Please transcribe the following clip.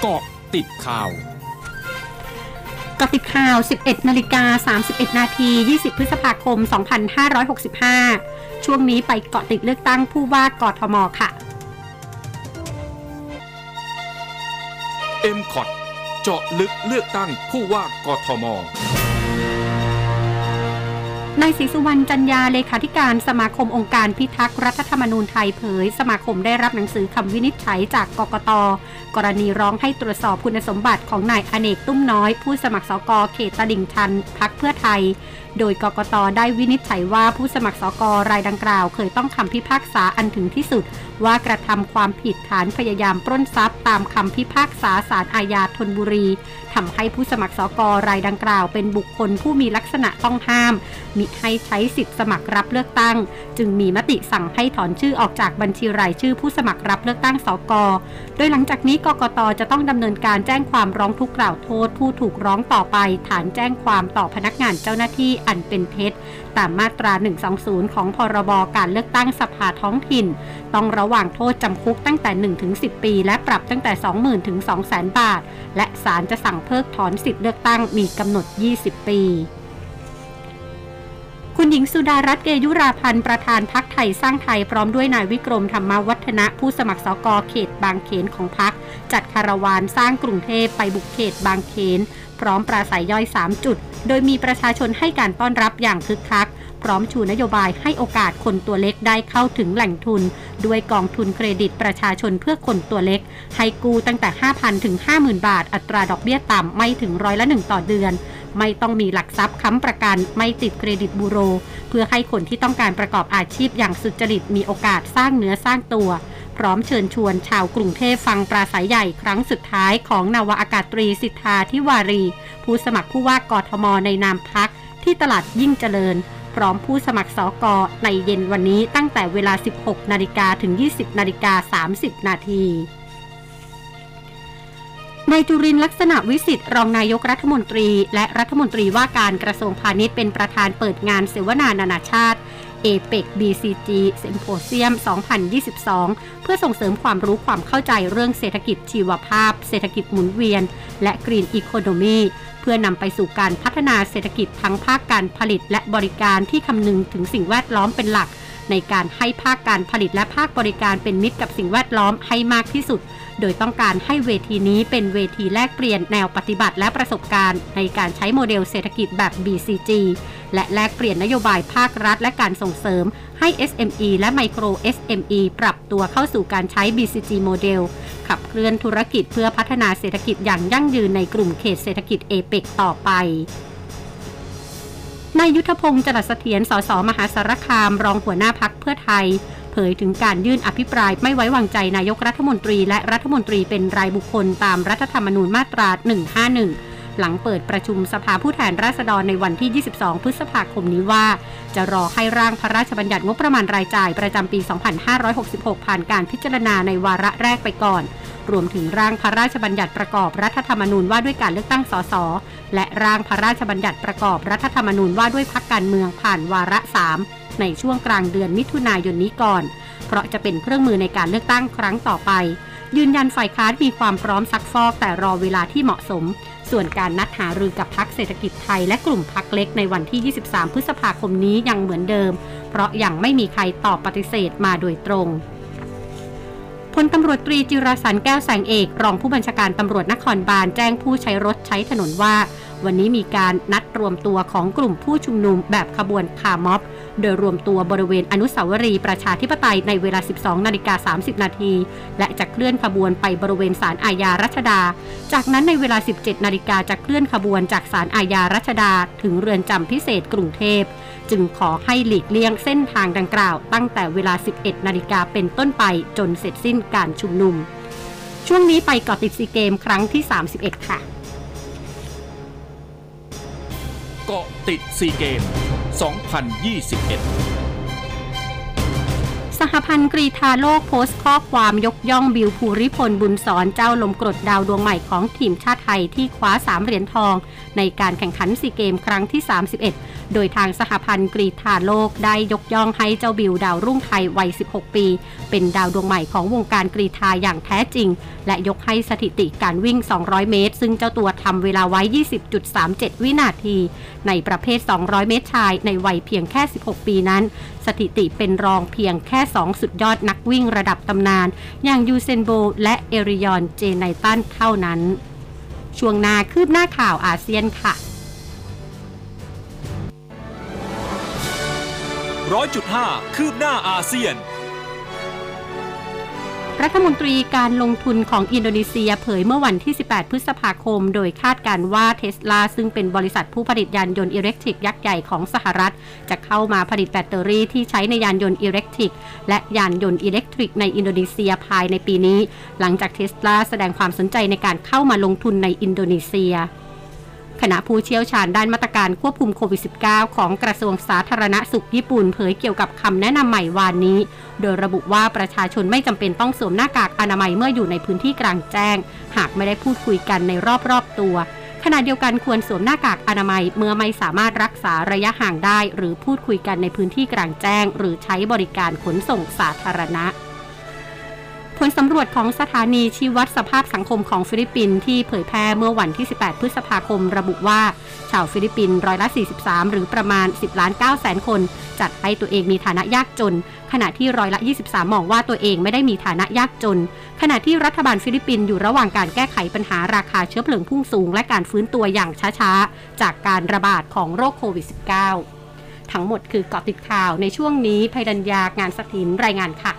เกาะติดข่าวกติดข่าว 11 นาฬิกา 31 นาที 20 พฤษภาคม 2565 ช่วงนี้ไปเกาะติดเลือกตั้งผู้ว่ากทม ค่ะ m c o t เจาะลึกเลือกตั้งผู้ว่ากทม นายศรีสุวรรณจันยาเลขาธิการสมาคมองค์การพิทักษ์รัฐธรรมนูญไทยเผย สมาคมได้รับหนังสือคำวินิจฉัยจากกกต กรณีร้องให้ตรวจสอบคุณสมบัติของนายอเนกตุ้มน้อย ผู้สมัครสกเขตตลิ่งชันพักเพื่อไทยโดยกกตได้วินิจฉัยว่าผู้สมัครสกรายดังกล่าว เคยต้องคำพิพากษาอันถึงที่สุด ว่ากระทำความผิดฐานพยายามปล้นทรัพย์ ตามคำพิพากษาศาลอาญาธนบุรีทำให้ผู้สมัครสกรายดังกล่าว เป็นบุคคลผู้มีลักษณะต้องห้าม มิให้ใช้สิทธิ์สมัครรับเลือกตั้ง จึงมีมติสั่งให้ถอนชื่อออกจากบัญชีรายชื่อผู้สมัครรับเลือกตั้งสกโดยหลังจากนี้กกตจะต้องดำเนินการแจ้งความร้องทุกข์กล่าวโทษ ผู้ถูกร้องต่อไป ฐานแจ้งความต่อพนักงานเจ้าหน้าที่อันเป็นเท็จ ตามมาตรา 120 ของพรบการเลือกตั้งสภาท้องถิ่น ต้องระหว่างโทษจำคุกตั้งแต่1ถึง10 ปี และปรับตั้งแต่ 20,000ถึง200,000 บาท และศาลจะสั่งเพิกถอนสิทธิเลือกตั้งมีกำหนด 20 ปี หญิงสุดารัตน์เกยุราพันธ์ประธานพักไทยสร้างไทยพร้อมด้วยนายวิกรมธรรมวัฒนะผู้สมัครสกเขตบางเขนของพัก จัดคาราวานสร้างกรุงเทพไปบุกเขตบางเขน พร้อมปราศัยย่อย 3 จุด โดยมีประชาชนให้การต้อนรับอย่างคึกคัก พร้อมชูนโยบายให้โอกาสคนตัวเล็กได้เข้าถึงแหล่งทุน ด้วยกองทุนเครดิตประชาชนเพื่อคนตัวเล็ก ให้กู้ตั้งแต่ 5,000 ถึง 50,000 บาท อัตราดอกเบี้ยต่ำไม่ถึงร้อยละหนึ่งต่อเดือน ไม่ต้องมีหลักทรัพย์ค้ำประกัน ไม่ติดเครดิตบูโร เพื่อให้คนที่ต้องการประกอบอาชีพอย่างสุจริตมีโอกาสสร้างเนื้อสร้างตัว พร้อมเชิญชวนชาวกรุงเทพฟังปราศัยใหญ่ครั้งสุดท้ายของนาวาอากาศตรีสิทธาทิวารี ผู้สมัครผู้ว่ากทมในนามพักที่ตลาดยิ่งเจริญ พร้อมผู้สมัครสอกอในเย็นวันนี้ตั้งแต่เวลา 16 นาฬิกาถึง 20 นาฬิกา 30 นาที นายจุรินลักษณะวิสิทธิ์รองนายกรัฐมนตรี และรัฐมนตรีว่าการกระทรวงพาณิชย์เป็นประธานเปิดงานเสวนานานาชาติเอเปก BCG เซมโพเซียม2022 เพื่อส่งเสริมความรู้ความเข้าใจเรื่องเศรษฐกิจชีวภาพ เศรษฐกิจหมุนเวียน และกรีนอีโคโนมีเพื่อนำไปสู่การพัฒนาเศรษฐกิจทั้งภาคการผลิตและบริการที่คำนึงถึงสิ่งแวดล้อมเป็นหลัก ในการให้ภาคการผลิตและภาคบริการเป็นมิตรกับสิ่งแวดล้อมให้มากที่สุด โดยต้องการให้เวทีนี้เป็นเวทีแลกเปลี่ยนแนวปฏิบัติและประสบการณ์ ในการใช้โมเดลเศรษฐกิจแบบ BCG และแลกเปลี่ยนนโยบายภาครัฐ และการส่งเสริม ให้ SME และ Micro SME ปรับตัวเข้าสู่การใช้ BCG โมเดลขับเคลื่อนธุรกิจเพื่อพัฒนาเศรษฐกิจอย่างยั่งยืนในกลุ่มเขตเศรษฐกิจเอเปกต่อไป นายยุทธพงศ์จรัสเสถียรสสมหาสารคาม รองหัวหน้าพักเพื่อไทย เผยถึงการยื่นอภิปรายไม่ไว้วางใจนายกรัฐมนตรี และรัฐมนตรีเป็นรายบุคคลตามรัฐธรรมนูญมาตรา 151 หลังเปิดประชุมสภาผู้แทนราษฎรในวันที่ 22 พฤษภาคมนี้ว่า จะรอให้ร่างพระราชบัญญัติงบประมาณรายจ่ายประจำปี 2566 ผ่านการพิจารณาในวาระแรกไปก่อน รวมถึงร่างพระราชบัญญัติประกอบรัฐธรรมนูญว่าด้วยการเลือกตั้งสสและร่างพระราชบัญญัติประกอบรัฐธรรมนูญว่าด้วยพักการเมืองผ่านวาระ3ในช่วงกลางเดือนมิถุนายนนี้ก่อน เพราะจะเป็นเครื่องมือในการเลือกตั้งครั้งต่อไป ยืนยันฝ่ายค้านมีความพร้อมซักฟอกแต่รอเวลาที่เหมาะสม ส่วนการนัดหารือกับพรรคเศรษฐกิจไทยและกลุ่มพรรคเล็กในวันที่ 23 พฤษภาคมนี้ยังเหมือนเดิม เพราะยังไม่มีใครตอบปฏิเสธมาโดยตรง พลตำรวจตรีจิรสันต์ แก้วแสงเอก รองผู้บัญชาการตำรวจนครบาลแจ้งผู้ใช้รถใช้ถนนว่า วันนี้มีการนัดรวมตัวของกลุ่มผู้ชุมนุมแบบขบวนคาร์ม็อบ โดยรวมตัวบริเวณอนุสาวรีย์ประชาธิปไตยในเวลา 12 นาฬิกา 30 นาที และจะเคลื่อนขบวนไปบริเวณศาลอาญารัชดา จากนั้นในเวลา 17 นาฬิกาจะเคลื่อนขบวนจากศาลอาญารัชดา ถึงเรือนจำพิเศษกรุงเทพ จึงขอให้หลีกเลี่ยงเส้นทางดังกล่าว ตั้งแต่เวลา 11 นาฬิกาเป็นต้นไปจนเสร็จสิ้นการชุมนุม ช่วงนี้ไปเกาะติดซีเกมครั้งที่ 31 ค่ะเกาะติดซีเกม 2021 สหพันธ์กรีธาโลกโพสต์ข้อความยกย่องบิวภูริพลบุญสอนเจ้าลมกรดดาวดวงใหม่ของทีมชาติ ยที่คว้า 3 เหรียญทอง ในการแข่งขันซีเกมส์ครั้งที่ 31 โดยทางสหพันธ์กรีฑาโลกได้ยกย่องให้เจ้าบิวดาวรุ่งไทยวัย 16 ปี เป็นดาวดวงใหม่ของวงการกรีฑาอย่างแท้จริง และยกให้สถิติการวิ่ง 200 เมตร ซึ่งเจ้าตัวทำเวลาไว้ 20.37 วินาที ในประเภท 200 เมตรชายในวัยเพียงแค่ 16 ปีนั้น สถิติเป็นรองเพียงแค่ 2 สุดยอดนักวิ่งระดับตำนาน อย่างยูเซนโบลต์และเอริยอน ไนจ์ตันเท่านั้น ช่วงหน้าคืบหน้าข่าวอาเซียนค่ะร้อยจุดห้าคืบหน้าอาเซียน รัฐมนตรีการลงทุนของอินโดนีเซียเผยเมื่อวันที่ 18 พฤษภาคม โดยคาดการว่าเทสลาซึ่งเป็นบริษัทผู้ผลิตยานยนต์ electric ยักษ์ใหญ่ของสหรัฐ จะเข้ามาผลิตแบตเตอรี่ที่ใช้ในยานยนต์ electric และยานยนต์อิเล็กทริกในอินโดนีเซียภายในปีนี้ หลังจากเทสลาแสดงความสนใจในการเข้ามาลงทุนในอินโดนีเซีย คณะผู้เชี่ยวชาญด้านมาตรการควบคุมโควิด -19 ของกระทรวงสาธารณสุขญี่ปุ่นเผยเกี่ยวกับคำแนะนำใหม่วานนี้ โดยระบุว่าประชาชนไม่จำเป็นต้องสวมหน้ากากอนามัยเมื่ออยู่ในพื้นที่กลางแจ้ง หากไม่ได้พูดคุยกันในรอบๆตัว ขณะเดียวกันควรสวมหน้ากากอนามัยเมื่อไม่สามารถรักษาระยะห่างได้ หรือพูดคุยกันในพื้นที่กลางแจ้ง หรือใช้บริการขนส่งสาธารณะ ผลสำรวจของสถานีชี้วัดสภาพสังคมของฟิลิปปินส์ที่เผยแพร่เมื่อวันที่ 18 พฤษภาคมระบุว่า ชาวฟิลิปปินส์ร้อยละ 43 หรือประมาณ 10 ล้าน9แสนคน จัดให้ตัวเองมีฐานะยากจน ขณะที่ร้อยละ 23 มองว่าตัวเองไม่ได้มีฐานะยากจน ขณะที่รัฐบาลฟิลิปปินส์อยู่ระหว่างการแก้ไขปัญหาราคาเชื้อเพลิงพุ่งสูง และการฟื้นตัวอย่างช้าๆ จากการระบาดของโรคโควิด -19 ทั้งหมดคือเกาะติดข่าวในช่วงนี้ภัยดัญญางานสถินรายงานค่ะ